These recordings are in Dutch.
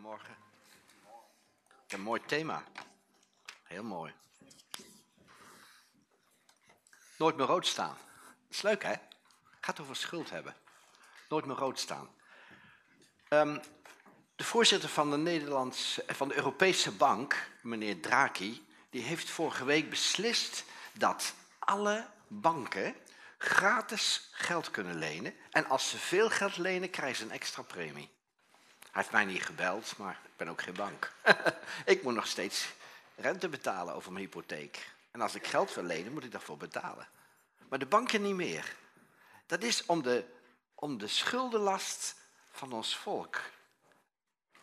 Goedemorgen. Een mooi thema. Heel mooi. Nooit meer rood staan. Dat is leuk, hè? Gaat over schuld hebben. Nooit meer rood staan. Ehm, de voorzitter van de, Nederlands, van de Europese Bank, meneer Draghi, die heeft vorige week beslist dat alle banken gratis geld kunnen lenen. En als ze veel geld lenen, krijgen ze een extra premie. Hij heeft mij niet gebeld, maar ik ben ook geen bank. ik moet nog steeds rente betalen over mijn hypotheek. En als ik geld wil lenen, moet ik daarvoor betalen. Maar de banken niet meer. Dat is om de, om de schuldenlast van ons volk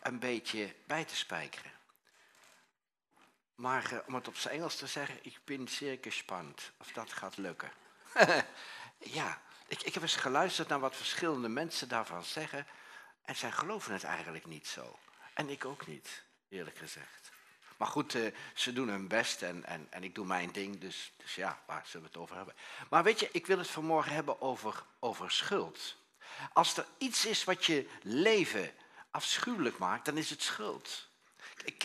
een beetje bij te spijkeren. Maar uh, om het op zijn Engels te zeggen, ik ben zeer gespannen of dat gaat lukken. ja, ik, ik heb eens geluisterd naar wat verschillende mensen daarvan zeggen. En zij geloven het eigenlijk niet zo. En ik ook niet, eerlijk gezegd. Maar goed, uh, ze doen hun best en, en, en ik doe mijn ding, dus, dus ja, waar zullen we het over hebben? Maar weet je, ik wil het vanmorgen hebben over, over schuld. Als er iets is wat je leven afschuwelijk maakt, dan is het schuld.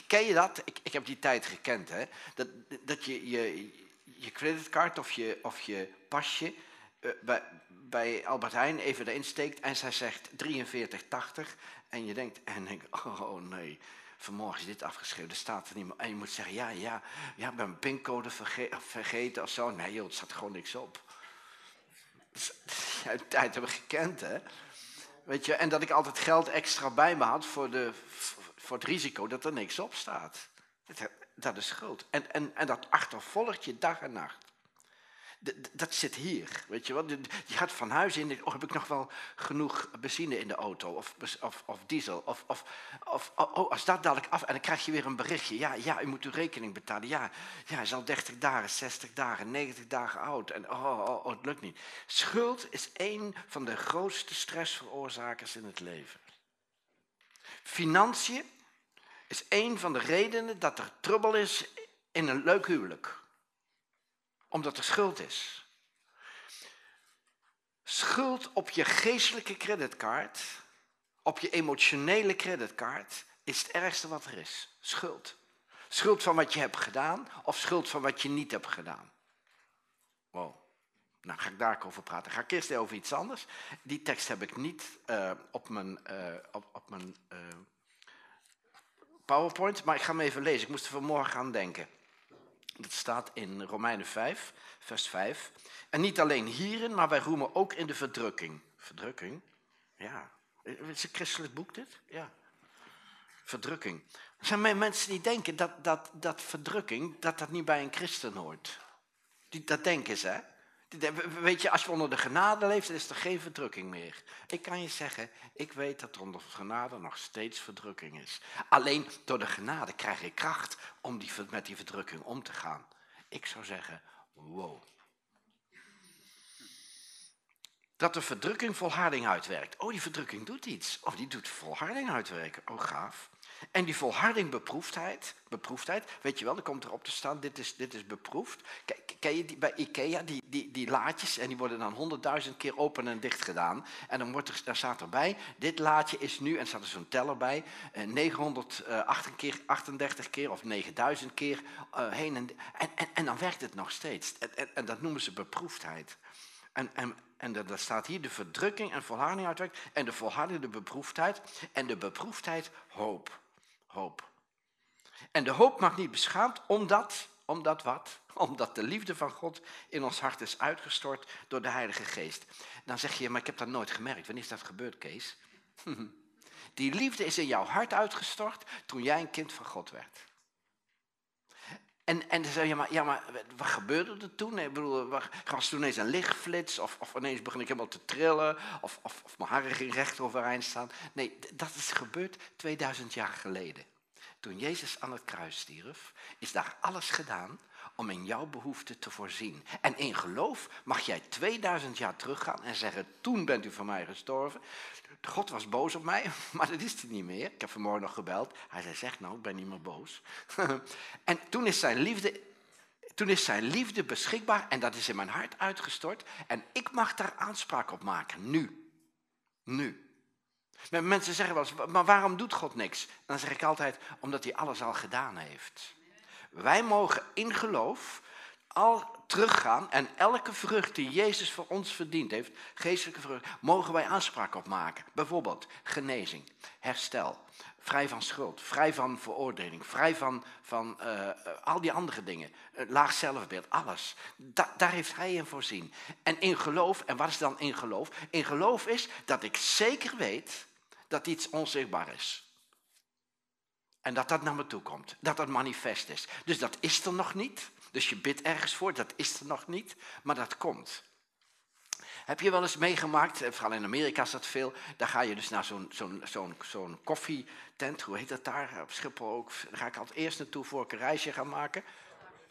Ken je dat? Ik, ik heb die tijd gekend, hè? Dat, dat je, je je creditcard of je, of je pasje bij, bij Albert Heijn even erin steekt en zij zegt 43,80 en je denkt, en denkt, oh nee, vanmorgen is dit afgeschreven, er staat er niet meer. En je moet zeggen, ja, ja, ja, ik ben mijn pincode verge vergeten of zo. Nee joh, er staat gewoon niks op. Ja, de tijd hebben we gekend, hè. Weet je, en dat ik altijd geld extra bij me had voor, de, voor het risico dat er niks op staat. Dat is schuld. En, en, en dat achtervolgt je dag en nacht dat zit hier, weet je wel. Je gaat van huis in, oh, heb ik nog wel genoeg benzine in de auto, of, of, of diesel, of, of, of oh, oh, als dat dadelijk af, en dan krijg je weer een berichtje, ja, ja, u moet uw rekening betalen, ja, ja, is al 30 dagen, 60 dagen, 90 dagen oud, en oh, oh, oh, het lukt niet. Schuld is een van de grootste stressveroorzakers in het leven. Financiën is een van de redenen dat er trubbel is in een leuk huwelijk omdat er schuld is. Schuld op je geestelijke creditcard, op je emotionele creditcard, is het ergste wat er is. Schuld. Schuld van wat je hebt gedaan of schuld van wat je niet hebt gedaan. Wow. Nou, ga ik daar over praten. Ga ik eerst over iets anders. Die tekst heb ik niet uh, op mijn, uh, op, op mijn uh, PowerPoint, maar ik ga hem even lezen. Ik moest er vanmorgen aan denken. Dat staat in Romeinen 5, vers 5. En niet alleen hierin, maar wij roemen ook in de verdrukking. Verdrukking? Ja. Is het een christelijk boek dit? Ja. Verdrukking. Er zijn mensen die denken dat, dat, dat verdrukking dat dat niet bij een christen hoort. Die, dat denken ze, hè? Weet je, als je onder de genade leeft, is er geen verdrukking meer. Ik kan je zeggen, ik weet dat er onder de genade nog steeds verdrukking is. Alleen door de genade krijg je kracht om die, met die verdrukking om te gaan. Ik zou zeggen, wow. Dat de verdrukking volharding uitwerkt. Oh, die verdrukking doet iets. Of die doet volharding uitwerken. Oh, gaaf. En die volharding beproefdheid, beproefdheid, weet je wel, er komt erop te staan, dit is, dit is beproefd. Ken je die, bij Ikea, die, die, die laadjes, en die worden dan honderdduizend keer open en dicht gedaan. En dan, wordt er, dan staat erbij, dit laadje is nu, en staat er zo'n teller bij, 938 keer, 38 keer of 9000 keer uh, heen en, en, en, dan werkt het nog steeds. En, en, en dat noemen ze beproefdheid. En, en, en daar staat hier de verdrukking en volharding uitwerkt. En de volharding de beproefdheid. En de beproefdheid hoop hoop. En de hoop mag niet beschaamd, omdat, omdat wat? Omdat de liefde van God in ons hart is uitgestort door de Heilige Geest. Dan zeg je, maar ik heb dat nooit gemerkt. Wanneer is dat gebeurd, Kees? Die liefde is in jouw hart uitgestort toen jij een kind van God werd. En, en zeg je, maar, ja, maar wat gebeurde er toen? Ik bedoel, was toen ineens een lichtflits? Of, of ineens begon ik helemaal te trillen? Of, of, of mijn haren ging recht overeind staan? Nee, dat is gebeurd 2000 jaar geleden. Toen Jezus aan het kruis stierf, is daar alles gedaan om in jouw behoefte te voorzien. En in geloof mag jij 2000 jaar teruggaan en zeggen, toen bent u voor mij gestorven. God was boos op mij, maar dat is hij niet meer. Ik heb vanmorgen nog gebeld. Hij zei, zeg nou, ik ben niet meer boos. en toen is zijn liefde toen is zijn liefde beschikbaar en dat is in mijn hart uitgestort. En ik mag daar aanspraak op maken, nu. Nu. Mensen zeggen wel eens, maar waarom doet God niks? Dan zeg ik altijd, omdat hij alles al gedaan heeft. Wij mogen in geloof al teruggaan en elke vrucht die Jezus voor ons verdiend heeft, geestelijke vrucht, mogen wij aanspraak op maken. Bijvoorbeeld genezing, herstel, vrij van schuld, vrij van veroordeling, vrij van, van uh, al die andere dingen, laag zelfbeeld, alles. Da daar heeft Hij in voorzien. En in geloof, en wat is dan in geloof? In geloof is dat ik zeker weet dat iets onzichtbaar is. En dat dat naar me toe komt, dat dat manifest is. Dus dat is er nog niet. Dus je bidt ergens voor, dat is er nog niet, maar dat komt. Heb je wel eens meegemaakt, eh, vooral in Amerika is dat veel, daar ga je dus naar zo'n zo'n zo'n zo'n koffietent, hoe heet dat daar, op Schiphol ook, daar ga ik altijd eerst naartoe voor ik een reisje ga maken.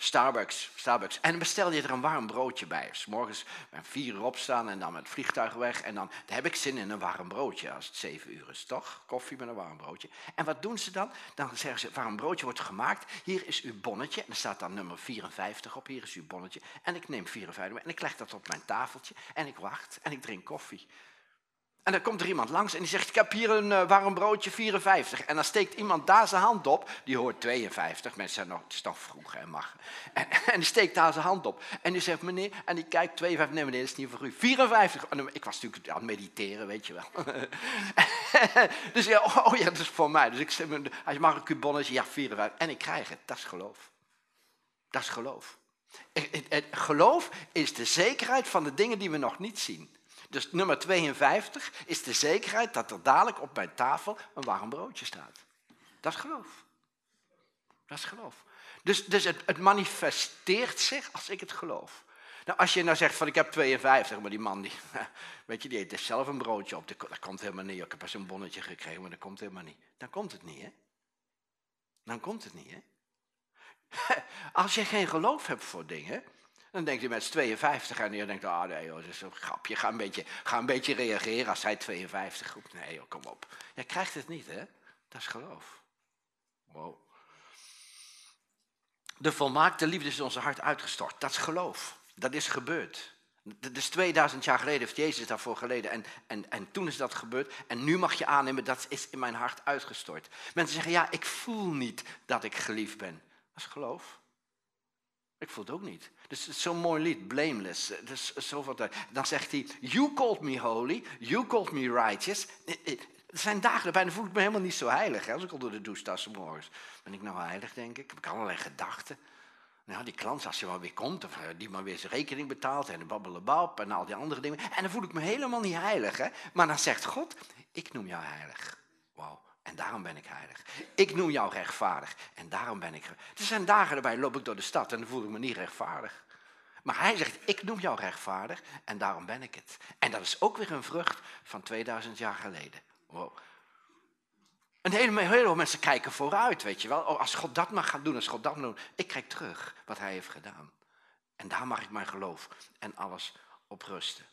Starbucks, Starbucks. En dan bestel je er een warm broodje bij. S morgens met vier uur opstaan en dan met het vliegtuig weg. En dan, dan heb ik zin in een warm broodje als het zeven uur is, toch? Koffie met een warm broodje. En wat doen ze dan? Dan zeggen ze, warm broodje wordt gemaakt. Hier is uw bonnetje. En er staat dan nummer 54 op. Hier is uw bonnetje. En ik neem 54 en ik leg dat op mijn tafeltje. En ik wacht en ik drink koffie. En dan komt er iemand langs en die zegt, ik heb hier een uh, warm broodje 54. En dan steekt iemand daar zijn hand op, die hoort 52, mensen zijn nog, het is en mag. En, en, die steekt daar zijn hand op. En die zegt, meneer, en die kijkt 52, nee meneer, dat is niet voor u. 54, en ik was natuurlijk aan het mediteren, weet je wel. dus ja, oh, oh, ja, dat is voor mij. Dus ik zeg, als je mag een kubonnetje, ja 54. En ik krijg het, dat is geloof. Dat is geloof. geloof is de zekerheid van de dingen die we nog niet zien. Dus nummer 52 is de zekerheid dat er dadelijk op mijn tafel een warm broodje staat. Dat is geloof. Dat is geloof. Dus, dus het, het manifesteert zich als ik het geloof. Nou, als je nou zegt van ik heb 52, maar die man die, weet je, die eet zelf een broodje op. Dat komt helemaal niet. Ik heb pas een bonnetje gekregen, maar dat komt helemaal niet. Dan komt het niet, hè? Dan komt het niet, hè? Als je geen geloof hebt voor dingen, dan denkt hij met 52 en je denkt, ah nee joh, dat is een grapje. Ga een beetje, ga een beetje reageren als hij 52 roept. Nee joh, kom op. Je krijgt het niet hè. Dat is geloof. Wow. De volmaakte liefde is in onze hart uitgestort. Dat is geloof. Dat is gebeurd. Dat is 2000 jaar geleden heeft Jezus daarvoor geleden en, en, en toen is dat gebeurd. En nu mag je aannemen, dat is in mijn hart uitgestort. Mensen zeggen, ja, ik voel niet dat ik geliefd ben. Dat is geloof. Ik voel het ook niet. Dus het is zo'n mooi lied, Blameless. Dus zoveel Dan zegt hij, you called me holy, you called me righteous. Er zijn dagen, daarbij voel ik me helemaal niet zo heilig. Hè? Als ik onder de douche sta morgens. Ben ik nou heilig, denk ik? Heb ik allerlei gedachten. Nou, die klant, als je maar weer komt, of eh, die maar weer zijn rekening betaalt en de en al die andere dingen. En dan voel ik me helemaal niet heilig. Hè? Maar dan zegt God, ik noem jou heilig. Wauw. En daarom ben ik heilig. Ik noem jou rechtvaardig. En daarom ben ik. Er zijn dagen erbij loop ik door de stad en dan voel ik me niet rechtvaardig. Maar hij zegt, ik noem jou rechtvaardig en daarom ben ik het. En dat is ook weer een vrucht van 2000 jaar geleden. Een hele, hele mensen kijken vooruit, weet je wel. Oh, als God dat mag gaan doen, als God dat doen. Ik kijk terug wat hij heeft gedaan. En daar mag ik mijn geloof en alles op rusten.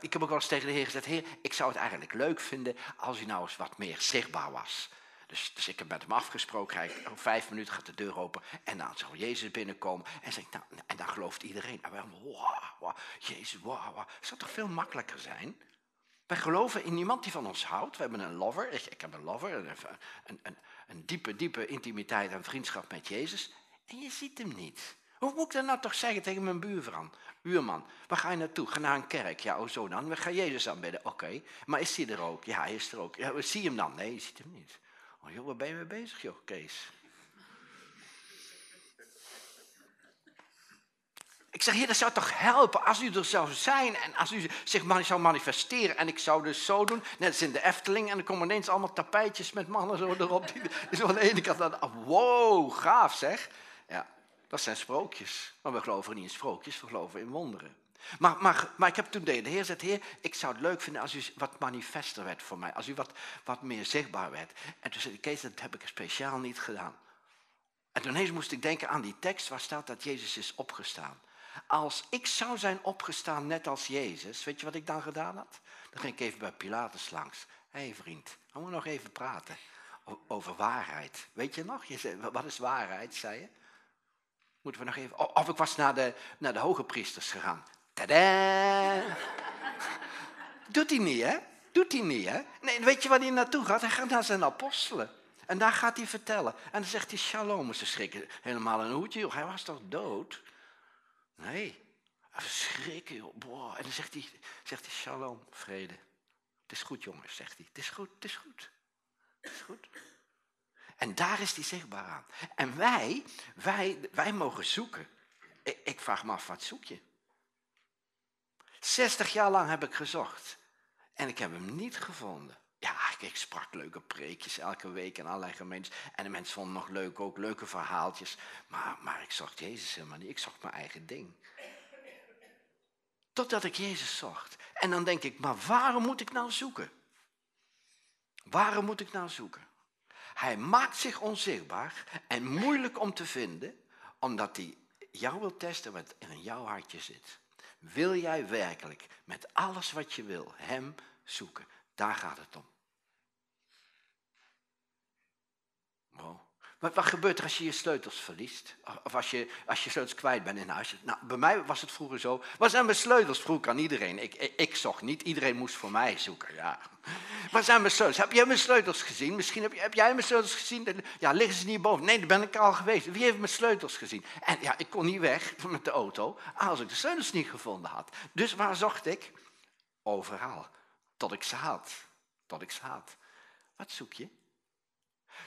Ik heb ook wel eens tegen de Heer gezegd, Heer, ik zou het eigenlijk leuk vinden als u nou eens wat meer zichtbaar was. Dus, dus ik heb met hem afgesproken, hij, vijf minuten gaat de deur open en dan zal Jezus binnenkomen. En, zeg, nou, en dan gelooft iedereen. En wij wow, wow, Jezus, wow, wow. Zou toch veel makkelijker zijn? Wij geloven in iemand die van ons houdt. We hebben een lover, ik, heb een lover, een, een, een diepe, diepe intimiteit en vriendschap met Jezus. En je ziet hem niet. Hoe moet ik dat nou toch zeggen tegen mijn buurvrouw? Buurman, waar ga je naartoe? Ga naar een kerk. Ja, oh zo dan. We gaan Jezus aanbidden. Oké. Maar is hij er ook? Ja, hij is er ook. Ja, zie je hem dan? Nee, je ziet hem niet. Oh joh, waar ben je mee bezig joh, Kees? Ik zeg, heer, dat zou toch helpen als u er zou zijn en als u zich zou manifesteren. En ik zou dus zo doen, net als in de Efteling, en dan komen ineens allemaal tapijtjes met mannen zo erop. Die is van de ene kant de Wow, gaaf zeg. Dat zijn sprookjes. Maar we geloven niet in sprookjes, we geloven in wonderen. Maar, maar, maar ik heb toen de Heer gezegd, Heer, ik zou het leuk vinden als u wat manifester werd voor mij. Als u wat, wat meer zichtbaar werd. En toen zei ik, Kees, dat heb ik speciaal niet gedaan. En toen ineens moest ik denken aan die tekst waar staat dat Jezus is opgestaan. Als ik zou zijn opgestaan net als Jezus, weet je wat ik dan gedaan had? Dan ging ik even bij Pilatus langs. Hé hey vriend, we nog even praten over waarheid. Weet je nog? Je zei, wat is waarheid, zei je? Moeten we nog even... Of ik was naar de, naar de hoge priesters gegaan. Tada! Doet hij niet, hè? Doet hij niet, hè? Nee, weet je waar hij naartoe gaat? Hij gaat naar zijn apostelen. En daar gaat hij vertellen. En dan zegt hij shalom. Ze schrikken helemaal een hoedje. Joh. Hij was toch dood? Nee. Schrikken, joh. Boah. En dan zegt hij, zegt hij shalom, vrede. Het is goed, jongens, zegt hij. Het is goed, het is goed. Het is goed. En daar is hij zichtbaar aan. En wij, wij, wij mogen zoeken. Ik, ik vraag me af, wat zoek je? 60 jaar lang heb ik gezocht. En ik heb hem niet gevonden. Ja, ik sprak leuke preekjes elke week in allerlei gemeentes. En de mensen vonden nog leuk, ook leuke verhaaltjes. Maar, maar ik zocht Jezus helemaal niet. Ik zocht mijn eigen ding. Totdat ik Jezus zocht. En dan denk ik, maar waarom moet ik nou zoeken? Waarom moet ik nou zoeken? Hij maakt zich onzichtbaar en moeilijk om te vinden, omdat hij jou wil testen wat er in jouw hartje zit. Wil jij werkelijk met alles wat je wil hem zoeken? Daar gaat het om. Oh. Wat, gebeurt er als je je sleutels verliest? Of als je, als je sleutels kwijt bent in huis? Nou, bij mij was het vroeger zo. Waar zijn mijn sleutels? Vroeg aan iedereen. Ik, ik, zocht niet. Iedereen moest voor mij zoeken. Ja. Waar zijn mijn sleutels? Heb jij mijn sleutels gezien? Misschien heb, heb jij mijn sleutels gezien? Ja, liggen ze niet boven? Nee, daar ben ik al geweest. Wie heeft mijn sleutels gezien? En ja, ik kon niet weg met de auto als ik de sleutels niet gevonden had. Dus waar zocht ik? Overal. Tot ik ze had. Tot ik ze had. Wat zoek je?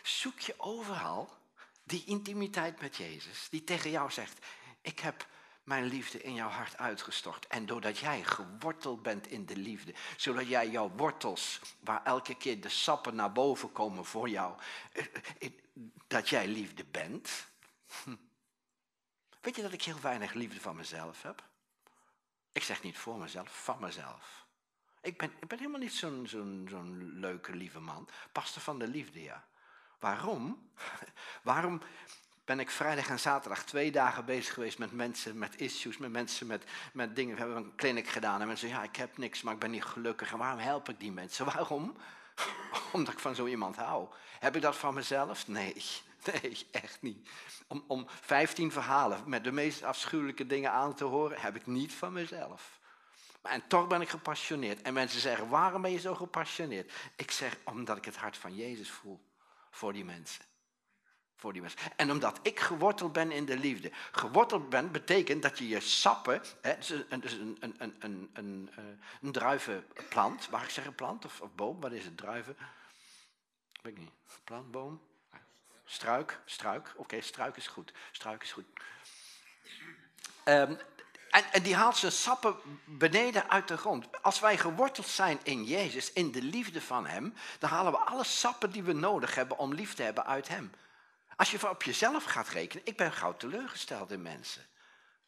Zoek je overal die intimiteit met Jezus, die tegen jou zegt, ik heb mijn liefde in jouw hart uitgestort. En doordat jij geworteld bent in de liefde, zodat jij jouw wortels, waar elke keer de sappen naar boven komen voor jou, eh, eh, dat jij liefde bent. Hm. Weet je dat ik heel weinig liefde van mezelf heb? Ik zeg niet voor mezelf, van mezelf. Ik ben, ik ben helemaal niet zo'n leuke, lieve man. Pastor van de liefde, ja. Waarom? Waarom ben ik vrijdag en zaterdag twee dagen bezig geweest met mensen met issues, met mensen met, met dingen. We hebben een clinic gedaan en mensen zeggen, ja, ik heb niks, maar ik ben niet gelukkig. En waarom help ik die mensen? Waarom? Omdat ik van zo iemand hou. Heb ik dat van mezelf? Nee, nee, echt niet. Om, om 15 verhalen met de meest afschuwelijke dingen aan te horen, heb ik niet van mezelf. En toch ben ik gepassioneerd. En mensen zeggen, waarom ben je zo gepassioneerd? Ik zeg, omdat ik het hart van Jezus voel voor die mensen. Voor die mensen. En omdat ik geworteld ben in de liefde. Geworteld ben betekent dat je je sappen, hè, dus een, dus een, een, een, een, een, eh, een druivenplant, ik plant of, boom, wat is het, druiven? Weet niet, plant, boom? Struik, struik, oké, struik is goed, struik is goed. Um, en, en, die haalt zijn sappen beneden uit de grond. Als wij geworteld zijn in Jezus, in de liefde van Hem, dan halen we alle sappen die we nodig hebben om lief te hebben uit Hem. Als je op jezelf gaat rekenen, ik ben gauw teleurgesteld in mensen.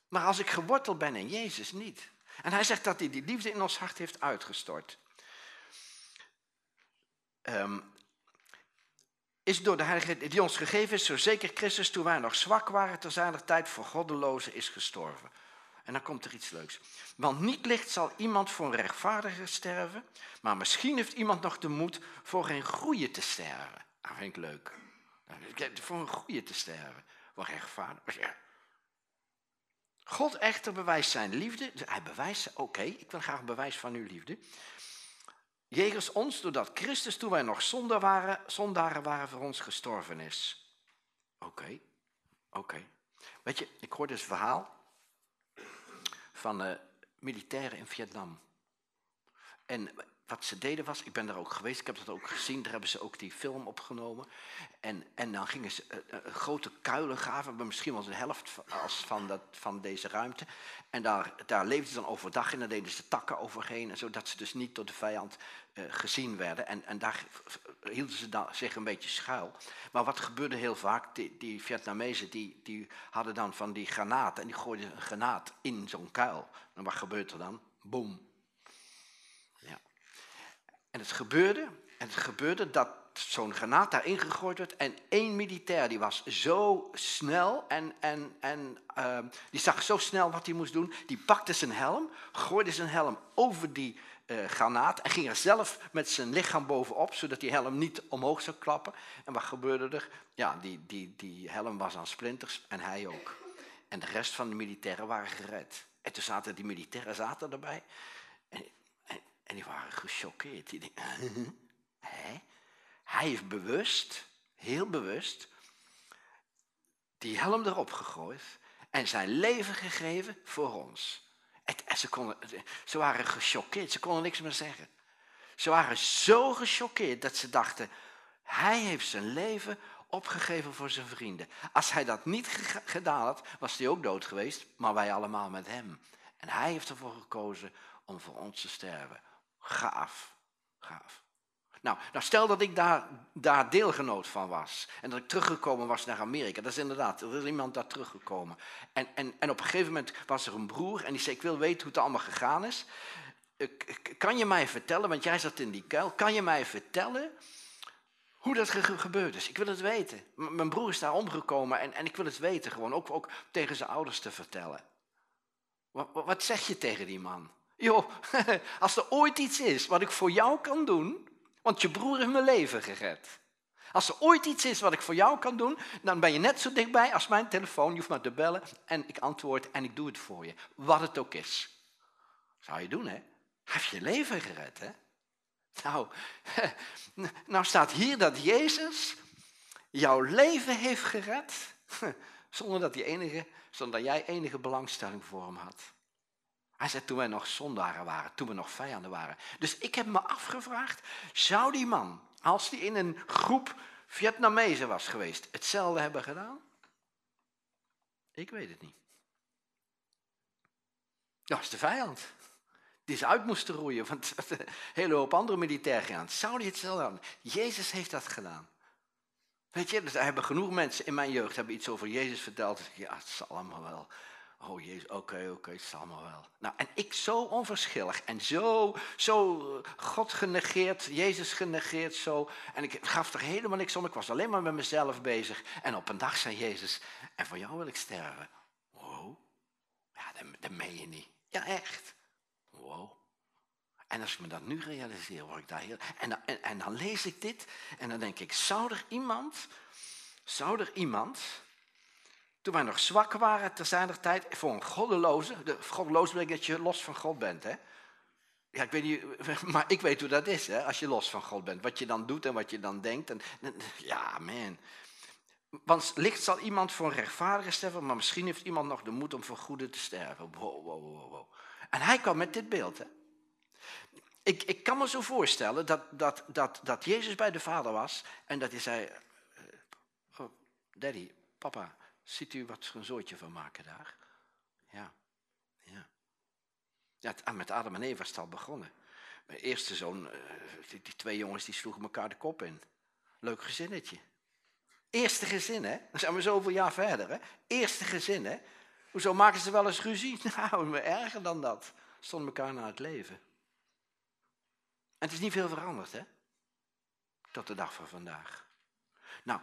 Maar als ik geworteld ben in Jezus, niet. En hij zegt dat hij die liefde in ons hart heeft uitgestort. Um, is door de Heilige die ons gegeven is, zo zeker Christus toen wij nog zwak waren, ter zijner tijd voor goddelozen is gestorven. En dan komt er iets leuks. Want niet licht zal iemand voor een rechtvaardige sterven, maar misschien heeft iemand nog de moed voor een goede te sterven. Dat vind ik leuk. Voor een goede te sterven, voor rechtvaardig. God echter bewijst zijn liefde. Hij bewijst, oké, ik wil graag een bewijs van uw liefde. Jegens ons, doordat Christus, toen wij nog waren, zondaren waren, voor ons gestorven is. Oké, oké. Weet je, ik hoorde dus een verhaal van de militairen in Vietnam. En wat ze deden was, ik ben daar ook geweest, ik heb dat ook gezien, daar hebben ze ook die film opgenomen. En, en dan gingen ze uh, grote kuilen graven, misschien wel de helft als van, dat, van deze ruimte. En daar, daar leefden ze dan overdag en deden ze takken overheen, zodat ze dus niet door de vijand gezien werden. En, en daar hielden ze dan zich een beetje schuil. Maar wat gebeurde heel vaak, die, die Vietnamezen die, die hadden dan van die granaten, en die gooiden een granaat in zo'n kuil. En wat gebeurt er dan? Boom, en het gebeurde, en het gebeurde dat zo'n granaat daarin gegooid werd. En één militair die was zo snel en, en, en uh, die zag zo snel wat hij moest doen. Die pakte zijn helm, gooide zijn helm over die uh, granaat en ging er zelf met zijn lichaam bovenop, zodat die helm niet omhoog zou klappen. En wat gebeurde er? Ja, die, die, die helm was aan splinters en hij ook. En de rest van de militairen waren gered. En toen zaten die militairen zaten erbij. En die waren gechoqueerd. Die denken, hè? Hij heeft bewust, heel bewust, die helm erop gegooid en zijn leven gegeven voor ons. En ze, konden, ze waren gechoqueerd, ze konden niks meer zeggen. Ze waren zo gechoqueerd dat ze dachten, hij heeft zijn leven opgegeven voor zijn vrienden. Als hij dat niet gedaan had, was hij ook dood geweest, maar wij allemaal met hem. En hij heeft ervoor gekozen om voor ons te sterven. Gaaf, gaaf. Nou, nou stel dat ik daar, daar deelgenoot van was. En dat ik teruggekomen was naar Amerika. Dat is inderdaad, er is iemand daar teruggekomen. En, en, en op een gegeven moment was er een broer en die zei, ik wil weten hoe het allemaal gegaan is. Kan je mij vertellen, want jij zat in die kuil, kan je mij vertellen hoe dat gebeurd is? Ik wil het weten. mijn broer is daar omgekomen en, en ik wil het weten gewoon, ook, ook tegen zijn ouders te vertellen. Wat, wat zeg je tegen die man? Joh, als er ooit iets is wat ik voor jou kan doen, want je broer heeft mijn leven gered. Als er ooit iets is wat ik voor jou kan doen, dan ben je net zo dichtbij als mijn telefoon. Je hoeft maar te bellen en ik antwoord en ik doe het voor je. Wat het ook is. Zou je doen, hè? Heeft je leven gered, hè? Nou, nou staat hier dat Jezus jouw leven heeft gered, zonder dat, die enige, zonder dat jij enige belangstelling voor hem had. Hij zei toen wij nog zondaren waren, toen we nog vijanden waren. Dus ik heb me afgevraagd, zou die man, als die in een groep Vietnamezen was geweest, hetzelfde hebben gedaan? Ik weet het niet. Dat is de vijand. Die ze uit moesten roeien, want een hele hoop andere militairen gaan. Zou die hetzelfde doen? Jezus heeft dat gedaan. Weet je, dus er hebben genoeg mensen in mijn jeugd hebben iets over Jezus verteld. Ja, het zal allemaal wel. Oh Jezus, oké, oké, het zal allemaal wel. Nou, en ik zo onverschillig en zo, zo God genegeerd, Jezus genegeerd zo. En ik gaf er helemaal niks om, ik was alleen maar met mezelf bezig. En op een dag zei Jezus, en voor jou wil ik sterven. Wow, ja, dat, dat meen je niet. Ja, echt. Wow. En als ik me dat nu realiseer, word ik daar heel... En dan, en, en dan lees ik dit en dan denk ik, zou er iemand, zou er iemand toen wij nog zwak waren ter zijner tijd, voor een goddeloze, de goddeloze betekent dat je los van God bent, hè? Ja, ik weet niet, maar ik weet hoe dat is, hè, als je los van God bent. Wat je dan doet en wat je dan denkt. En, ja, man. Want licht zal iemand voor een rechtvaardige sterven, maar misschien heeft iemand nog de moed om voor goede te sterven. Wow, wow, wow, wow. En hij kwam met dit beeld, hè. Ik, ik kan me zo voorstellen dat, dat, dat, dat Jezus bij de Vader was en dat hij zei, eh, oh, daddy, papa, Ziet u wat een zootje van maken daar? Ja, ja. ja ah, met Adam en Eva is het al begonnen. Eerste zoon, eh, die, die twee jongens, die sloegen elkaar de kop in. Leuk gezinnetje. Eerste gezin, hè? Dan zijn we zoveel jaar verder, hè? Eerste gezin, hè? Hoezo maken ze wel eens ruzie? Nou, erger dan dat. Stonden elkaar naar het leven. En het is niet veel veranderd, hè? Tot de dag van vandaag. Nou,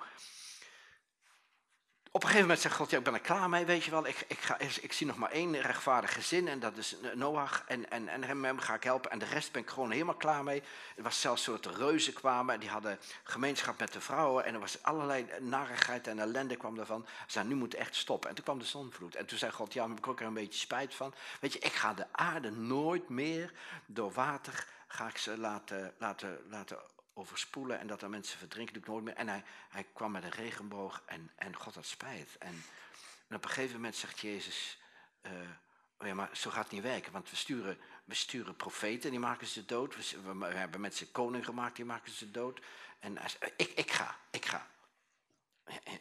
op een gegeven moment zegt God, ja, ik ben er klaar mee, weet je wel. Ik, ik, ga, ik zie nog maar één rechtvaardig gezin en dat is Noach. En, en, en hem ga ik helpen en de rest ben ik gewoon helemaal klaar mee. Het was zelfs dat de reuzen kwamen en die hadden gemeenschap met de vrouwen. En er was allerlei narigheid en ellende kwam daarvan. Ze zeiden, nu moet echt stoppen. En toen kwam de zonvloed. En toen zei God, ja, maar ik heb ook er een beetje spijt van. Weet je, ik ga de aarde nooit meer door water ga ik ze laten, laten, laten overspoelen en dat er mensen verdrinken, doe ik nooit meer. En hij, hij kwam met een regenboog en, en God had spijt. En, op een gegeven moment zegt Jezus, uh, oh ja, maar zo gaat het niet werken, want we sturen, we sturen profeten, die maken ze dood. We, hebben mensen koning gemaakt, die maken ze dood. En hij zegt, ik, ik ga, ik ga.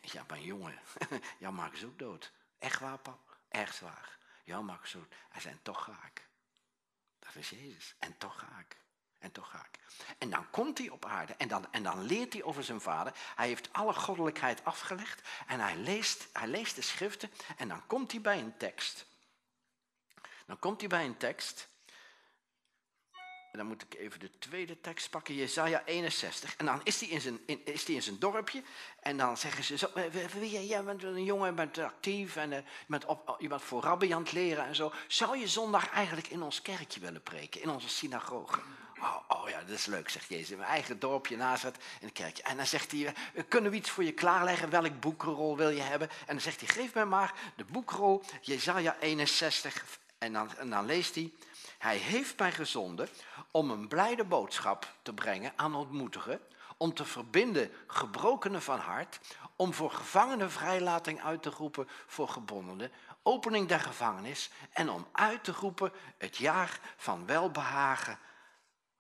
Ja, maar jongen, jou maken ze ook dood. Echt waar, pap? Echt waar. Jou maken ze dood. Hij zei, toch ga ik. Dat is Jezus. En toch ga ik. En toch ga ik. En dan komt hij op aarde en dan, en dan leert hij over zijn vader. Hij heeft alle goddelijkheid afgelegd en hij leest, hij leest de schriften en dan komt hij bij een tekst. Dan komt hij bij een tekst. En dan moet ik even de tweede tekst pakken, Jezaja 61. En dan is hij in zijn, in, is hij in zijn dorpje en dan zeggen ze, zo, jij bent een jongen, bent actief en uh, bent op, je bent voor rabbi aan het leren en zo. Zou je zondag eigenlijk in ons kerkje willen preken, in onze synagoge? Oh, oh, ja, dat is leuk, zegt Jezus. In mijn eigen dorpje in een kerkje. En dan zegt hij, eh, kunnen we iets voor je klaarleggen? Welk boekrol wil je hebben? En dan zegt hij, geef mij maar de boekrol, Jezaja 61. En dan, en dan leest hij, hij heeft mij gezonden om een blijde boodschap te brengen aan ontmoetigen, om te verbinden gebrokenen van hart, om voor gevangenen vrijlating uit te roepen voor gebondenen, opening der gevangenis en om uit te roepen het jaar van welbehagen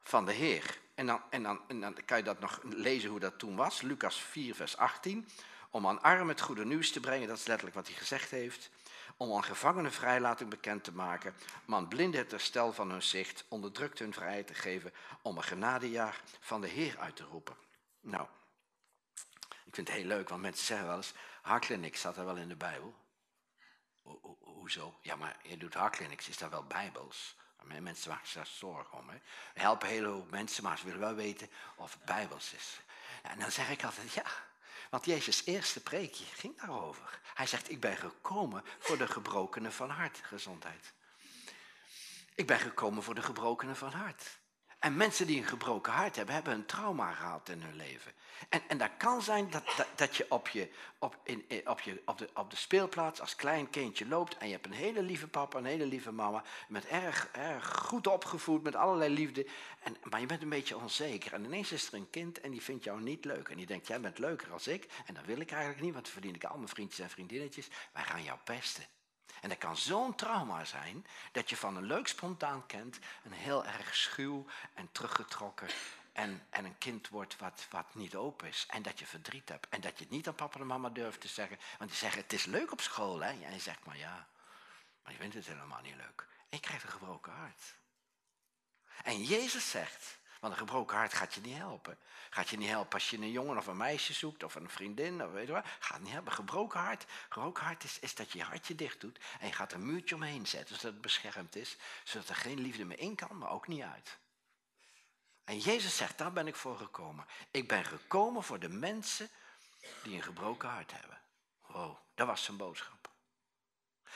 van de Heer. En dan, en, dan, dan kan je dat nog lezen hoe dat toen was, Lucas 4, vers 18. Om aan armen het goede nieuws te brengen, dat is letterlijk wat hij gezegd heeft. Om aan gevangenen vrijlating bekend te maken. Om aan blinden het herstel van hun zicht, onderdrukt hun vrijheid te geven. Om een genadejaar van de Heer uit te roepen. Nou, ik vind het heel leuk, want mensen zeggen wel eens, hartkliniek staat er wel in de Bijbel. Ho, hoezo? Ja, maar je doet hartklinics, is dat wel bijbels? Mensen maken zich daar zorgen om. We helpen hele hoop mensen, maar ze willen wel weten of het bijbels is. En dan zeg ik altijd, ja, want Jezus' eerste preekje ging daarover. Hij zegt, ik ben gekomen voor de gebrokenen van hart, gezondheid. Ik ben gekomen voor de gebrokenen van hart. En mensen die een gebroken hart hebben, hebben een trauma gehad in hun leven. En, en dat kan zijn dat, dat, dat je, op, je, op, in, op, je op, de, op de speelplaats als klein kindje loopt en je hebt een hele lieve papa, een hele lieve mama, met erg, erg goed opgevoed, met allerlei liefde. En, maar je bent een beetje onzeker. En ineens is er een kind en die vindt jou niet leuk. En die denkt, jij bent leuker als ik. En dat wil ik eigenlijk niet, want dan verdien ik allemaal vriendjes en vriendinnetjes. Wij gaan jou pesten. En dat kan zo'n trauma zijn dat je van een leuk spontaan kent een heel erg schuw en teruggetrokken en, en een kind wordt wat, wat niet open is. En dat je verdriet hebt. En dat je het niet aan papa en mama durft te zeggen. Want die zeggen, het is leuk op school. Hè? En je zegt, maar ja, maar je vindt het helemaal niet leuk. En je krijgt een gebroken hart. En Jezus zegt, want een gebroken hart gaat je niet helpen. Gaat je niet helpen als je een jongen of een meisje zoekt of een vriendin of weet je wat. Gaat niet helpen. Gebroken hart, gebroken hart is, is dat je je hartje dicht doet en je gaat een muurtje omheen zetten zodat het beschermd is. Zodat er geen liefde meer in kan, maar ook niet uit. En Jezus zegt, daar ben ik voor gekomen. Ik ben gekomen voor de mensen die een gebroken hart hebben. Wow, dat was zijn boodschap.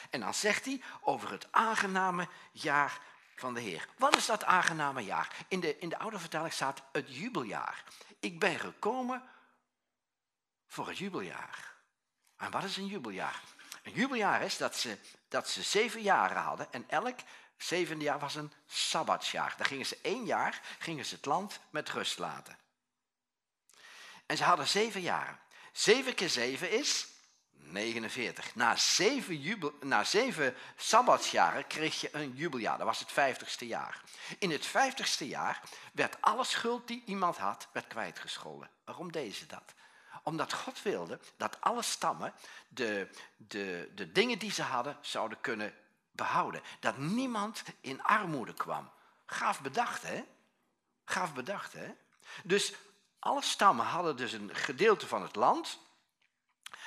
En dan zegt hij over het aangename jaar van de Heer. Wat is dat aangename jaar? In de, in de oude vertaling staat het jubeljaar. Ik ben gekomen voor het jubeljaar. En wat is een jubeljaar? Een jubeljaar is dat ze, dat ze zeven jaren hadden en elk zevende jaar was een sabbatsjaar. Daar gingen ze één jaar gingen ze het land met rust laten. En ze hadden zeven jaren. Zeven keer zeven is 49. Na zeven, jubel, na zeven sabbatsjaren kreeg je een jubeljaar. Dat was het vijftigste jaar. In het vijftigste jaar werd alle schuld die iemand had, werd kwijtgescholden. Waarom deden ze dat? Omdat God wilde dat alle stammen de, de, de dingen die ze hadden zouden kunnen behouden. Dat niemand in armoede kwam. Gaaf bedacht, hè? Gaaf bedacht, hè? Dus alle stammen hadden dus een gedeelte van het land.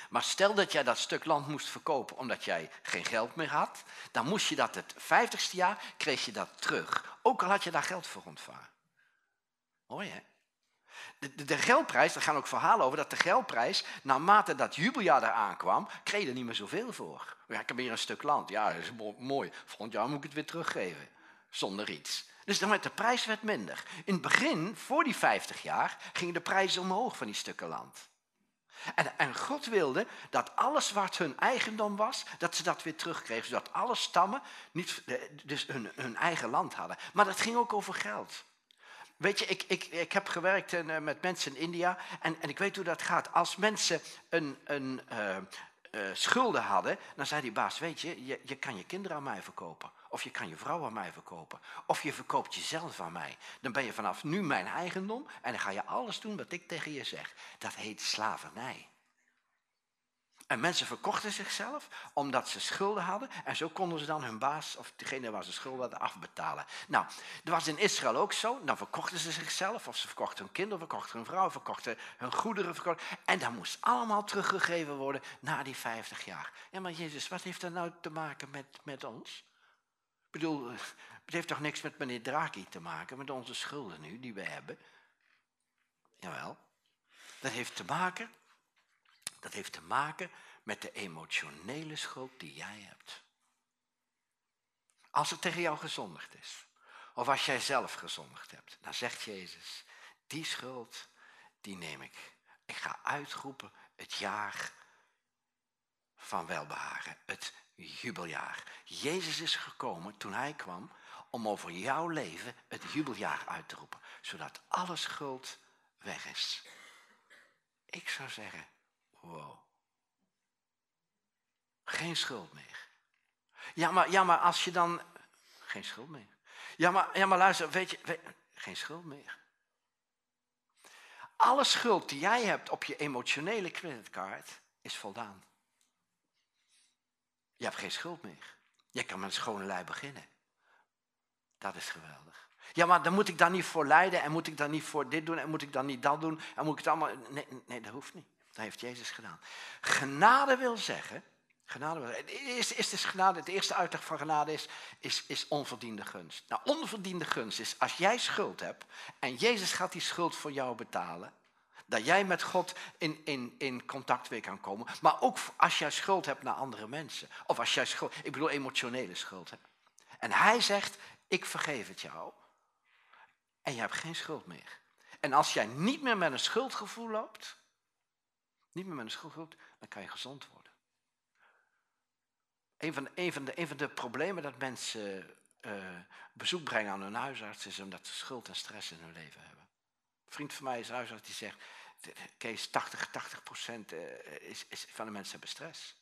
Maar stel dat jij dat stuk land moest verkopen omdat jij geen geld meer had, dan moest je dat het vijftigste jaar, kreeg je dat terug. Ook al had je daar geld voor ontvangen. Mooi hè? De, de, de, geldprijs, er gaan ook verhalen over, dat de geldprijs, naarmate dat jubeljaar eraan kwam, kreeg je er niet meer zoveel voor. Ja, ik heb hier een stuk land, ja, dat is mooi. Volgend jaar moet ik het weer teruggeven, zonder iets. Dus dan werd de prijs werd minder. In het begin, voor die 50 jaar, gingen de prijzen omhoog van die stukken land. En, en, God wilde dat alles wat hun eigendom was, dat ze dat weer terugkregen. Zodat alle stammen niet, dus hun, hun eigen land hadden. Maar dat ging ook over geld. Weet je, ik, ik, ik heb gewerkt eh, met mensen in India en, en ik weet hoe dat gaat. Als mensen een, een uh, schulden hadden, dan zei die baas, weet je, je, je kan je kinderen aan mij verkopen. Of je kan je vrouw aan mij verkopen. Of je verkoopt jezelf aan mij. Dan ben je vanaf nu mijn eigendom en dan ga je alles doen wat ik tegen je zeg. Dat heet slavernij. En mensen verkochten zichzelf omdat ze schulden hadden. En zo konden ze dan hun baas of degene waar ze schulden hadden afbetalen. Nou, dat was in Israël ook zo. Dan verkochten ze zichzelf of ze verkochten hun kinderen, verkochten hun vrouw, verkochten hun goederen. En dat moest allemaal teruggegeven worden na die 50 jaar. Ja, maar Jezus, wat heeft dat nou te maken met, met ons? Bedoel, het heeft toch niks met meneer Draghi te maken, met onze schulden nu die we hebben? Jawel. Dat heeft te maken dat heeft te maken met de emotionele schuld die jij hebt. Als er tegen jou gezondigd is, of als jij zelf gezondigd hebt, dan zegt Jezus, die schuld, die neem ik. Ik ga uitroepen het jaar van welbehagen, het jubeljaar. Jezus is gekomen toen hij kwam om over jouw leven het jubeljaar uit te roepen. Zodat alle schuld weg is. Ik zou zeggen, wow. Geen schuld meer. Ja, maar, ja, maar als je dan... Geen schuld meer. Ja, maar, ja, maar luister, weet je, geen schuld meer. Alle schuld die jij hebt op je emotionele creditcard is voldaan. Je hebt geen schuld meer. Je kan met een schone lei beginnen. Dat is geweldig. Ja, maar dan moet ik daar niet voor lijden en moet ik dan niet voor dit doen en moet ik dan niet dat doen en moet ik het allemaal... Nee, nee dat hoeft niet. Dat heeft Jezus gedaan. Genade wil zeggen... Genade wil eerste, is dus genade, het eerste uitleg van genade is, is, is onverdiende gunst. Nou, onverdiende gunst is als jij schuld hebt en Jezus gaat die schuld voor jou betalen... Dat jij met God in, in, in contact weer kan komen. Maar ook als jij schuld hebt naar andere mensen. Of als jij schuld, ik bedoel emotionele schuld hebt. En hij zegt, ik vergeef het jou. En je hebt geen schuld meer. En als jij niet meer met een schuldgevoel loopt, niet meer met een schuldgevoel, dan kan je gezond worden. Een van, een van, de, een van de problemen dat mensen uh, bezoek brengen aan hun huisarts is omdat ze schuld en stress in hun leven hebben. Een vriend van mij is huisarts die zegt, Kees, 80, 80 procent eh, is, is, van de mensen hebben stress.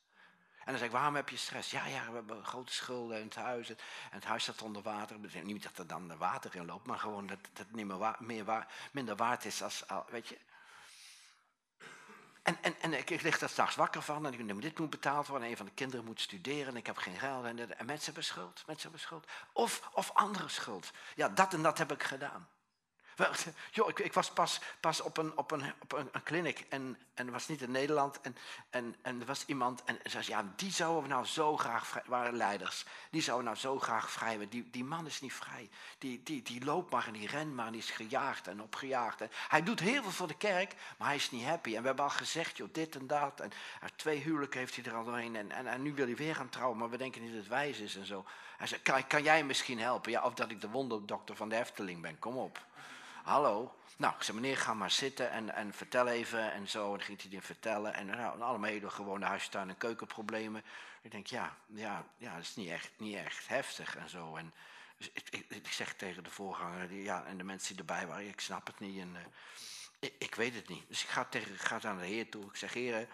En dan zeg ik, waarom heb je stress? Ja, ja, we hebben grote schulden in het huis. En het huis staat onder water. Niet dat er dan water in loopt, maar gewoon dat, dat het niet meer, meer minder waard is als, weet je. En, en, en ik lig daar s'nachts wakker van en ik, dit moet betaald worden. En een van de kinderen moet studeren en ik heb geen geld. En, en mensen hebben schuld, mensen hebben. Of, of andere schuld. Ja, dat en dat heb ik gedaan. Joh, ik, ik, was pas, pas op, een, op, een, op een, een en, en was niet in Nederland. En, en, en er was iemand en zei, ja, die zouden we nou zo graag vrij, waren leiders. Die zouden nou zo graag vrij Die, die man is niet vrij. Die, die, die loopt maar en die rent maar en die is gejaagd en opgejaagd. Hij doet heel veel voor de kerk, maar hij is niet happy. En we hebben al gezegd, joh, dit en dat. En twee huwelijken heeft hij er al doorheen. En, en, en nu wil hij weer gaan trouwen, maar we denken niet dat het wijs is en zo. Hij zei, kan, kan jij misschien helpen? Ja, of dat ik de wonderdokter van de Efteling ben, kom op hallo. Nou, ik zei, meneer, ga maar zitten en, en vertel even en zo. En dan ging hij die vertellen. En nou, allemaal hele gewone huistuin- en keukenproblemen. Ik denk, ja, ja, ja, dat is niet echt, niet echt heftig en zo. En dus ik, ik, ik, zeg tegen de voorganger ja, en de mensen die erbij waren, ik snap het niet. En, uh, ik, ik, weet het niet. Dus ik ga, tegen, ga naar de heer toe. Ik zeg, heer,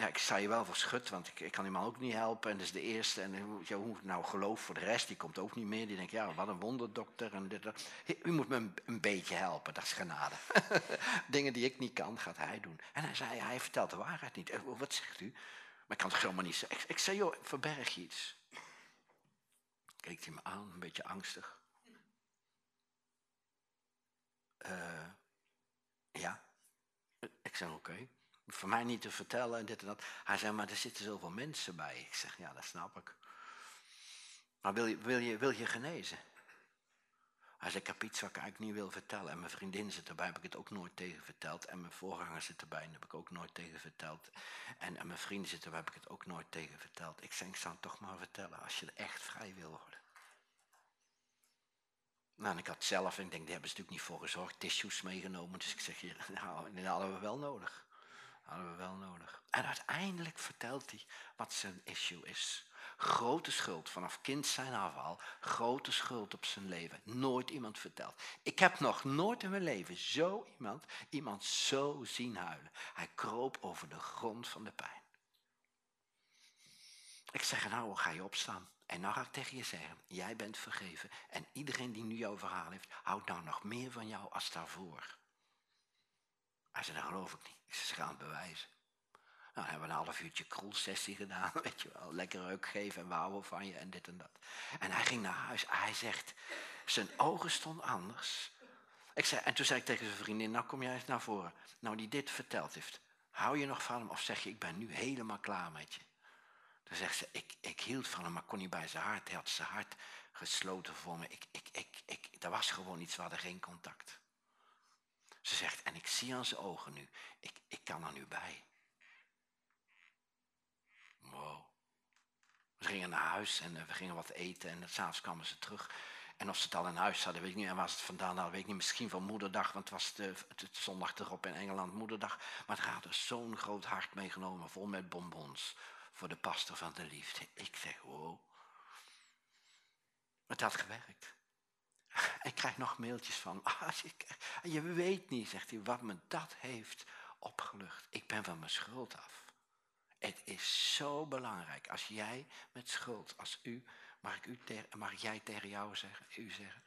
ja, ik sta je wel voor schut, want ik, ik kan die man ook niet helpen. En dat is de eerste. En ja, hoe nou geloof voor de rest, die komt ook niet meer. Die denkt, ja, wat een wonderdokter. En dit, dat. U moet me een, beetje helpen, dat is genade. Dingen die ik niet kan, gaat hij doen. En hij zei, hij vertelt de waarheid niet. Eh, wat zegt u? Maar ik kan het zomaar niet zeggen. Ik, ik zei, joh, verberg iets. Keek hij me aan, een beetje angstig. Uh, ja. Ik zei, oké voor mij niet te vertellen en dit en dat. Hij zei, maar er zitten zoveel mensen bij. Ik zeg, ja, dat snap ik. Maar wil je, wil je, wil je genezen? Hij zei, ik heb iets wat ik eigenlijk niet wil vertellen. En mijn vriendin zit erbij, heb ik het ook nooit tegen verteld. En mijn voorganger zit erbij, en heb ik ook nooit tegen verteld. En, en mijn vrienden zitten erbij, heb ik het ook nooit tegen verteld. Ik zeg, ik zou het toch maar vertellen, als je er echt vrij wil worden. Nou, en ik had zelf, en ik denk, daar hebben ze natuurlijk niet voor gezorgd, tissues meegenomen. Dus ik zeg, nou, die hadden we wel nodig hadden we wel nodig. En uiteindelijk vertelt hij wat zijn issue is. Grote schuld vanaf kind zijn afval. Grote schuld op zijn leven. Nooit iemand verteld. Ik heb nog nooit in mijn leven zo iemand, iemand zo zien huilen. Hij kroop over de grond van de pijn. Ik zeg, nou ga je opstaan. En nou ga ik tegen je zeggen, jij bent vergeven. En iedereen die nu jouw verhaal heeft, houdt nou nog meer van jou als daarvoor. Hij zei, dat geloof ik niet. Ik zei, ze gaan het bewijzen. Nou, hebben we een half uurtje kroelsessie gedaan, weet je wel. Lekker reuk geven en we houden van je en dit en dat. En hij ging naar huis. Hij zegt, zijn ogen stonden anders. Ik zei, en toen zei ik tegen zijn vriendin, nou kom jij eens naar voren. Nou, die dit verteld heeft. Hou je nog van hem of zeg je, ik ben nu helemaal klaar met je. Toen zegt ze, ik, ik hield van hem, maar kon niet bij zijn hart. Hij had zijn hart gesloten voor me. Ik, ik, ik, ik, er was gewoon iets, we hadden geen contact. Ze zegt, en ik zie aan zijn ogen nu, ik, ik kan er nu bij. Wow. We gingen naar huis en eh, we gingen wat eten en s'avonds kwamen ze terug. En of ze het al in huis hadden, weet ik niet. En waar ze het vandaan hadden, weet ik niet. Misschien van moederdag, want het was de, het, zondag erop in Engeland moederdag. Maar het had er zo'n groot hart meegenomen, vol met bonbons. Voor de pastor van de liefde. Ik zeg, wow. Het had gewerkt. Ik krijg nog mailtjes van, ah, je weet niet, zegt hij, wat me dat heeft opgelucht. Ik ben van mijn schuld af. Het is zo belangrijk als jij met schuld, als u, mag, ik u mag jij tegen jou zeggen, u zeggen,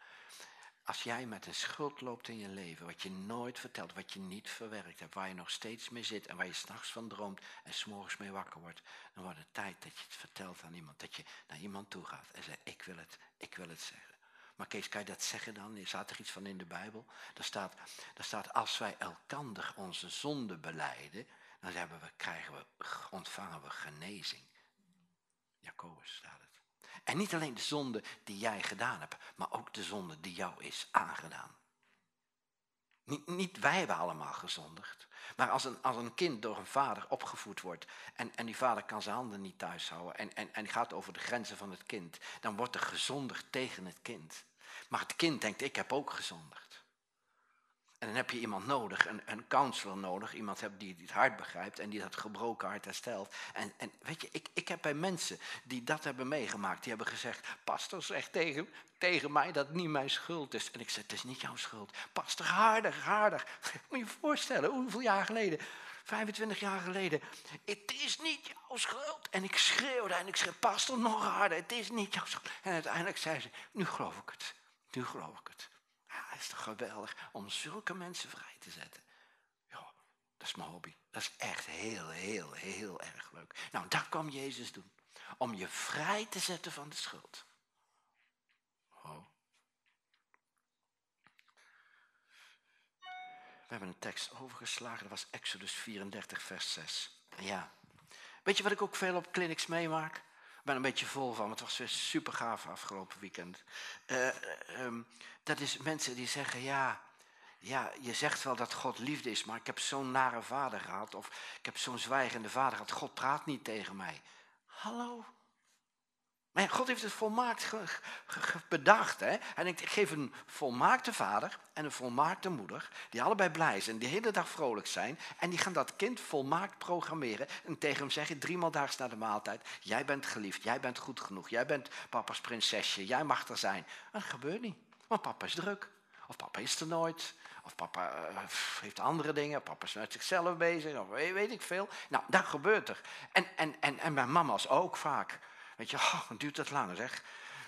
als jij met een schuld loopt in je leven, wat je nooit vertelt, wat je niet verwerkt hebt, waar je nog steeds mee zit en waar je s'nachts van droomt en s'morgens mee wakker wordt, dan wordt het tijd dat je het vertelt aan iemand. Dat je naar iemand toe gaat en zegt, ik wil het, ik wil het zeggen. Maar Kees, kan je dat zeggen dan? Er staat er iets van in de Bijbel. Daar staat, daar staat als wij elkander onze zonde beleiden, dan hebben we, krijgen we, ontvangen we genezing. Jacobus staat het. En niet alleen de zonde die jij gedaan hebt, maar ook de zonde die jou is aangedaan. Niet, niet wij hebben allemaal gezondigd. Maar als een, als een kind door een vader opgevoed wordt en, en die vader kan zijn handen niet thuis houden en, en, en gaat over de grenzen van het kind, dan wordt er gezondigd tegen het kind. Maar het kind denkt, ik heb ook gezondigd. En dan heb je iemand nodig, een, een counselor nodig, iemand die, het hart begrijpt en die dat gebroken hart herstelt. En, en weet je, ik, ik heb bij mensen die dat hebben meegemaakt, die hebben gezegd, pastor zegt tegen, tegen mij dat het niet mijn schuld is. En ik zeg, het is niet jouw schuld. Pastor, harder, harder. Moet je je voorstellen, hoeveel jaar geleden? 25 jaar geleden. Het is niet jouw schuld. En ik schreeuwde en ik zei, pastor, nog harder. Het is niet jouw schuld. En uiteindelijk zei ze, nu geloof ik het. Nu geloof ik het. Het is toch geweldig om zulke mensen vrij te zetten. Ja, dat is mijn hobby. Dat is echt heel, heel, heel erg leuk. Nou, dat kwam Jezus doen. Om je vrij te zetten van de schuld. Oh. We hebben een tekst overgeslagen. Dat was Exodus 34, vers 6. Ja. Weet je wat ik ook veel op clinics meemaak? Ik ben een beetje vol van, het was weer super gaaf afgelopen weekend. Uh, um, dat is mensen die zeggen, ja, ja, je zegt wel dat God liefde is, maar ik heb zo'n nare vader gehad. Of ik heb zo'n zwijgende vader gehad. God praat niet tegen mij. Hallo? Maar God heeft het volmaakt bedacht. Hè? Hij denkt, ik geef een volmaakte vader en een volmaakte moeder, die allebei blij zijn, die de hele dag vrolijk zijn. En die gaan dat kind volmaakt programmeren en tegen hem zeggen, driemaal daags na de maaltijd, jij bent geliefd, jij bent goed genoeg, jij bent papa's prinsesje, jij mag er zijn. dat gebeurt niet, want papa is druk. Of papa is er nooit. Of papa uh, heeft andere dingen. Papa is met zichzelf bezig. Of weet, weet ik veel. Nou, dat gebeurt er. En, en, en, en bij mama's ook vaak. Weet je, oh, duurt het lang zeg.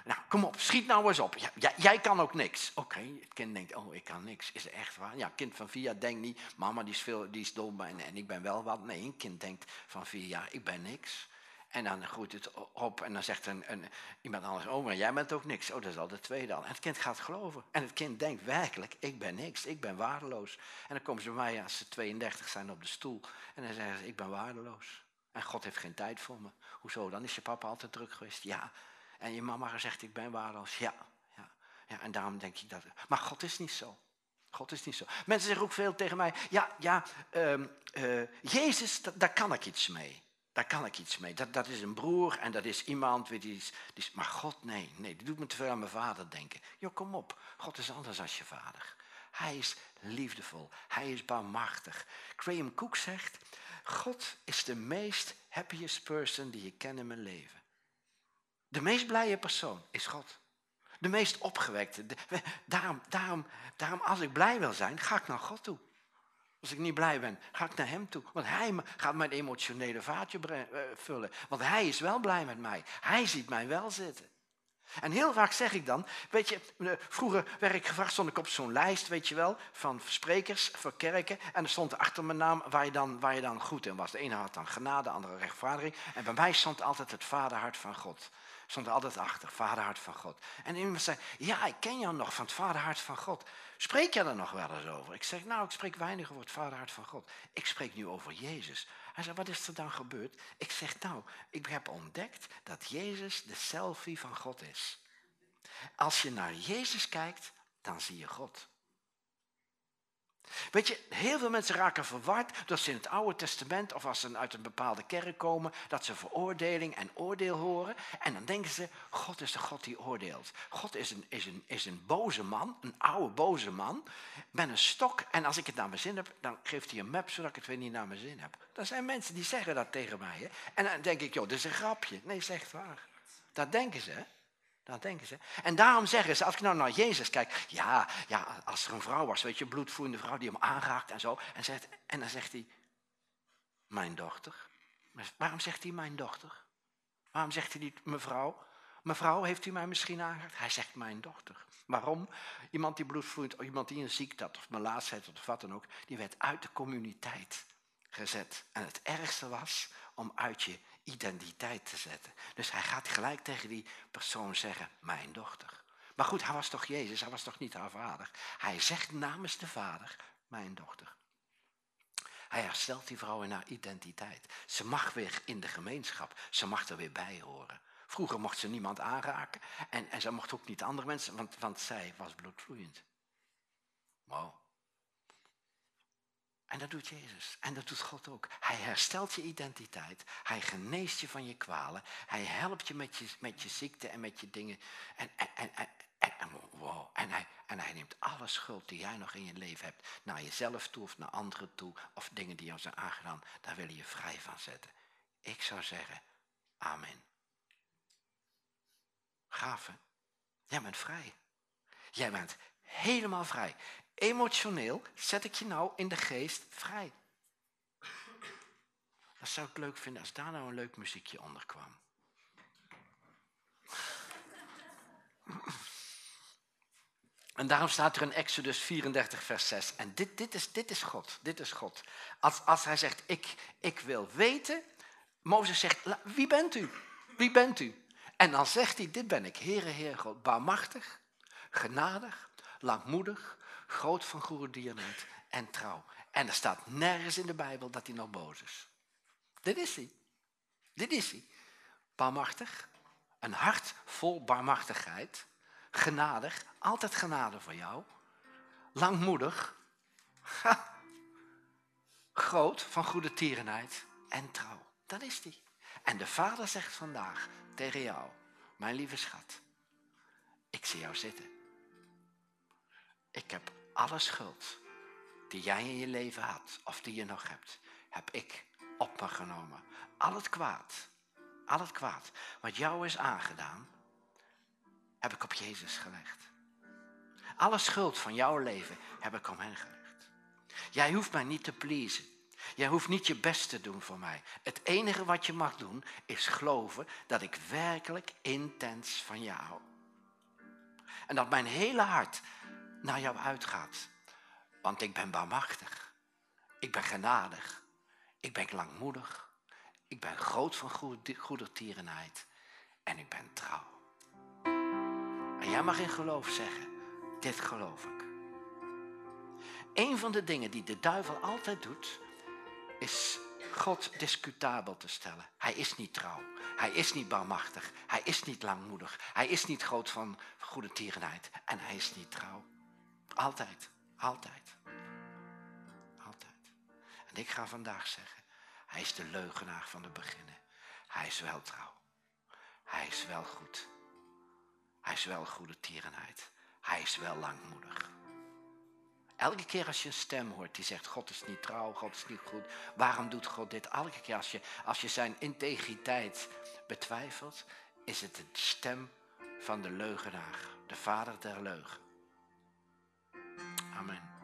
Nou, kom op, schiet nou eens op. Ja, jij, kan ook niks. Oké, het kind denkt, oh, ik kan niks. Is het echt waar? Ja, kind van vier jaar denkt niet, mama die is, veel, die is dom en, en ik ben wel wat. Nee, een kind denkt van vier jaar, ik ben niks. En dan groeit het op en dan zegt een, een, iemand anders, oh, maar jij bent ook niks. Oh, dat is al de tweede al. En het kind gaat geloven. En het kind denkt werkelijk, ik ben niks, ik ben waardeloos. En dan komen ze bij mij als ze 32 zijn op de stoel. En dan zeggen ze, ik ben waardeloos. En God heeft geen tijd voor me. Hoezo? Dan is je papa altijd druk geweest. Ja. En je mama zegt, ik ben waardeloos. Ja. ja. ja. En daarom denk ik dat... Maar God is niet zo. God is niet zo. Mensen zeggen ook veel tegen mij, ja, ja, um, uh, Jezus, daar kan ik iets mee. Daar kan ik iets mee. Dat, dat is een broer en dat is iemand. Weet die, die, maar God, nee, nee, die doet me te veel aan mijn vader denken. Jo, kom op. God is anders als je vader. Hij is liefdevol. Hij is barmachtig. Graham Cook zegt, God is de meest happiest person die je ken in mijn leven. De meest blije persoon is God. De meest opgewekte. daarom, daarom, daarom, als ik blij wil zijn, ga ik naar God toe. Als ik niet blij ben, ga ik naar Hem toe. Want Hij gaat mijn emotionele vaatje eh, vullen. Want Hij is wel blij met mij. Hij ziet mij wel zitten. En heel vaak zeg ik dan, weet je, vroeger werd ik gevraagd, stond ik op zo'n lijst, weet je wel, van sprekers voor kerken. En er stond achter mijn naam waar je, dan, waar je dan goed in was. De ene had dan genade, de andere rechtvaardiging. En bij mij stond altijd het vaderhart van God. Stond altijd achter, vaderhart van God. En iemand zei, ja, ik ken jou nog van het vaderhart van God. Spreek je er nog wel eens over? Ik zeg, nou, ik spreek weinig over het vaderhart van God. Ik spreek nu over Jezus. Hij zei, wat is er dan gebeurd? Ik zeg, nou, ik heb ontdekt dat Jezus de selfie van God is. Als je naar Jezus kijkt, dan zie je God. Weet je, heel veel mensen raken verward dat ze in het Oude Testament of als ze uit een bepaalde kerk komen, dat ze veroordeling en oordeel horen. En dan denken ze, God is de God die oordeelt. God is een, is een, is een boze man, een oude boze man, met een stok. En als ik het naar mijn zin heb, dan geeft hij een map zodat ik het weer niet naar mijn zin heb. Er zijn mensen die zeggen dat tegen mij. Hè? En dan denk ik, joh, dit is een grapje. Nee, echt waar. Dat denken ze, hè? Dan denken ze. En daarom zeggen ze, als ik nou naar Jezus kijk, ja, ja, als er een vrouw was, weet je, een bloedvloeiende vrouw die hem aanraakt en zo, en, zegt, en dan zegt hij, mijn dochter. Waarom zegt hij mijn dochter? Waarom zegt hij niet mevrouw? Mevrouw, heeft u mij misschien aangeraakt? Hij zegt mijn dochter. Waarom? Iemand die bloedvloeiend, iemand die een ziekte had, of melaatsheid, of wat dan ook, die werd uit de communiteit gezet. En het ergste was om uit je identiteit te zetten. Dus hij gaat gelijk tegen die persoon zeggen, mijn dochter. Maar goed, hij was toch Jezus, hij was toch niet haar vader. Hij zegt namens de vader, mijn dochter. Hij herstelt die vrouw in haar identiteit. Ze mag weer in de gemeenschap, ze mag er weer bij horen. Vroeger mocht ze niemand aanraken en, en ze mocht ook niet andere mensen, want, want zij was bloedvloeiend. Wow. En dat doet Jezus. En dat doet God ook. Hij herstelt je identiteit. Hij geneest je van je kwalen. Hij helpt je met je, met je ziekte en met je dingen. En, en, en, en, en, wow. en, hij, en hij neemt alle schuld die jij nog in je leven hebt naar jezelf toe of naar anderen toe. Of dingen die jou zijn aangedaan. Daar wil je vrij van zetten. Ik zou zeggen, amen. Hè? Jij bent vrij. Jij bent helemaal vrij. Emotioneel zet ik je nou in de geest vrij. Dat zou ik leuk vinden als daar nou een leuk muziekje onder kwam. En daarom staat er in Exodus 34, vers 6. En dit, dit, is, dit is God. Dit is God. Als, als hij zegt, ik, ik wil weten. Mozes zegt, wie bent u? Wie bent u? En dan zegt hij, dit ben ik, Heere, Heer God. Barmachtig, genadig, langmoedig, groot van goede dierenheid en trouw. En er staat nergens in de Bijbel dat hij nog boos is. Dit is hij. Dit is hij. Barmachtig, een hart vol barmachtigheid, genadig, altijd genade voor jou, langmoedig, groot van goede tierenheid en trouw. Dat is hij. En de vader zegt vandaag tegen jou, mijn lieve schat, ik zie jou zitten. Ik heb alle schuld die jij in je leven had, of die je nog hebt, heb ik op me genomen. Al het kwaad, al het kwaad wat jou is aangedaan, heb ik op Jezus gelegd. Alle schuld van jouw leven heb ik om hen gelegd. Jij hoeft mij niet te pleasen. Jij hoeft niet je best te doen voor mij. Het enige wat je mag doen is geloven dat ik werkelijk intens van jou hou. En dat mijn hele hart naar jou uitgaat. Want ik ben barmachtig. Ik ben genadig. Ik ben langmoedig. Ik ben groot van goede, tierenheid. En ik ben trouw. En jij mag in geloof zeggen, dit geloof ik. Een van de dingen die de duivel altijd doet, is God discutabel te stellen. Hij is niet trouw. Hij is niet barmachtig. Hij is niet langmoedig. Hij is niet groot van goede tierenheid. En hij is niet trouw. Altijd. Altijd. Altijd. En ik ga vandaag zeggen, hij is de leugenaar van de beginnen. Hij is wel trouw. Hij is wel goed. Hij is wel goede tierenheid. Hij is wel langmoedig. Elke keer als je een stem hoort die zegt, God is niet trouw, God is niet goed. Waarom doet God dit? Elke keer als je, als je zijn integriteit betwijfelt, is het de stem van de leugenaar, de vader der leugen. Amen.